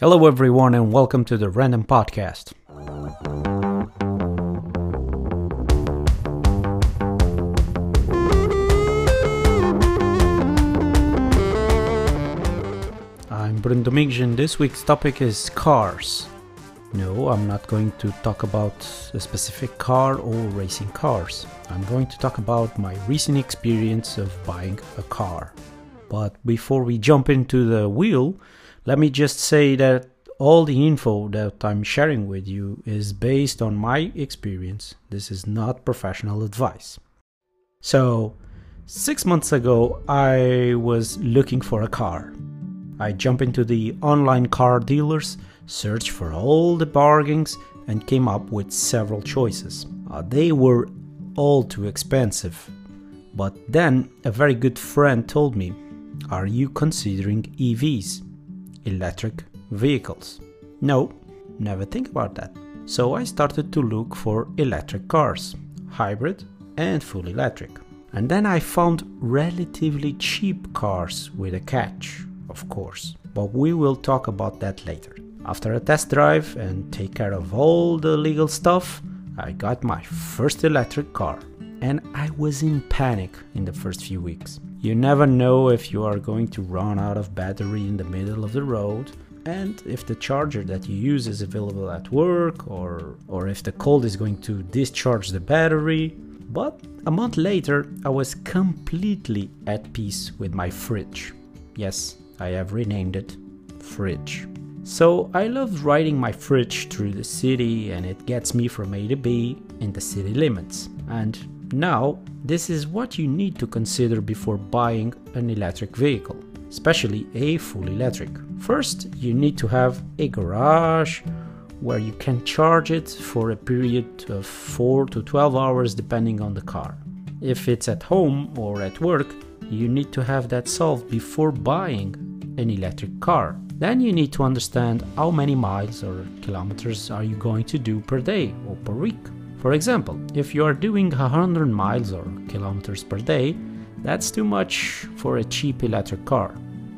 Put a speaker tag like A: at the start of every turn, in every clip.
A: Hello, everyone, and welcome to the Random Podcast. I'm Bruno Domingues, and this week's topic is cars. No, I'm not going to talk about a specific car or racing cars. I'm going to talk about my recent experience of buying a car. But before we jump into the wheel, let me just say that all the info that I'm sharing with you is based on my experience. This is not professional advice. So, six months ago, I was looking for a car. I jump into the online car dealers, searched for all the bargains, and came up with several choices. Uh, they were all too expensive. But then a very good friend told me, Are you considering EVs? Electric vehicles? No, never think about that. So I started to look for electric cars, hybrid and full electric. And then I found relatively cheap cars with a catch, of course. But we will talk about that later. After a test drive and take care of all the legal stuff, I got my first electric car. And I was in panic in the first few weeks. You never know if you are going to run out of battery in the middle of the road and if the charger that you use is available at work or or if the cold is going to discharge the battery. But a month later, I was completely at peace with my fridge. Yes, I have renamed it Fridge. So I love riding my fridge through the city and it gets me from A to B in the city limits. And now, this is what you need to consider before buying an electric vehicle, especially a full electric. First, you need to have a garage where you can charge it for a period of 4 to 12 hours depending on the car. If it's at home or at work, you need to have that solved before buying an electric car. Then you need to understand how many miles or kilometers are you going to do per day or per week. For example, if you are doing 100 miles or kilometers per day, that's too much for a cheap electric car.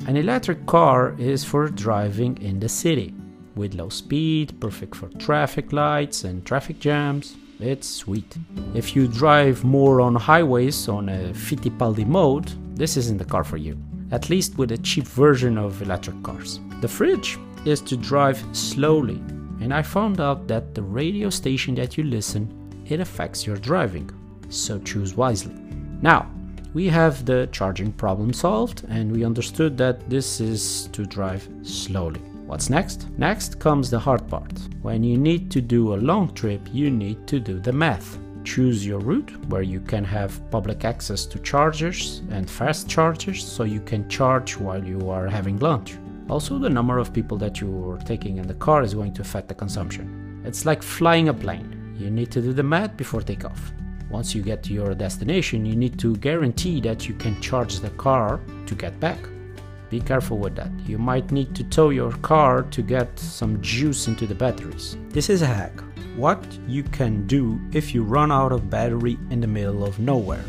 A: An electric car is for driving in the city with low speed, perfect for traffic lights and traffic jams. It's sweet. If you drive more on highways on a Fittipaldi mode, this isn't the car for you, at least with a cheap version of electric cars. The fridge is to drive slowly, and I found out that the radio station that you listen, it affects your driving. So choose wisely. Now, we have the charging problem solved and we understood that this is to drive slowly. What's next? Next comes the hard part. When you need to do a long trip, you need to do the math. Choose your route where you can have public access to chargers and fast chargers so you can charge while you are having lunch. Also, the number of people that you are taking in the car is going to affect the consumption. It's like flying a plane. You need to do the math before takeoff. Once you get to your destination, you need to guarantee that you can charge the car to get back. Be careful with that. You might need to tow your car to get some juice into the batteries. This is a hack. What you can do if you run out of battery in the middle of nowhere.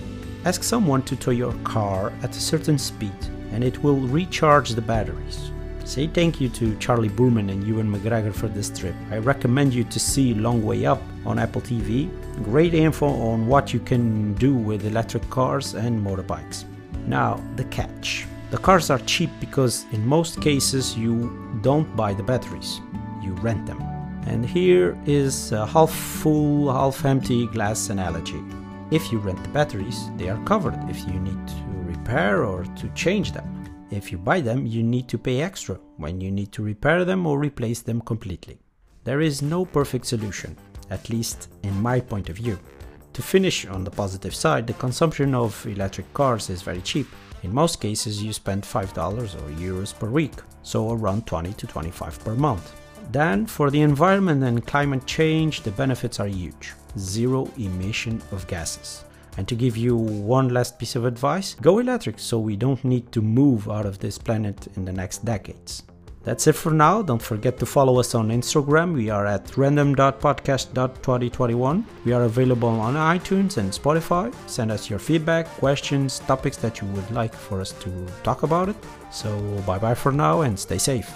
A: Ask someone to tow your car at a certain speed and it will recharge the batteries. Say thank you to Charlie Boorman and Ewan McGregor for this trip. I recommend you to see Long Way Up on Apple TV. Great info on what you can do with electric cars and motorbikes. Now, the catch. The cars are cheap because in most cases you don't buy the batteries, you rent them. And here is a half full, half empty glass analogy. If you rent the batteries, they are covered if you need to repair or to change them. If you buy them, you need to pay extra when you need to repair them or replace them completely. There is no perfect solution, at least in my point of view. To finish on the positive side, the consumption of electric cars is very cheap. In most cases, you spend $5 or euros per week, so around 20 to 25 per month. Then, for the environment and climate change, the benefits are huge. Zero emission of gases. And to give you one last piece of advice, go electric so we don't need to move out of this planet in the next decades. That's it for now. Don't forget to follow us on Instagram. We are at random.podcast.2021. We are available on iTunes and Spotify. Send us your feedback, questions, topics that you would like for us to talk about it. So bye bye for now and stay safe.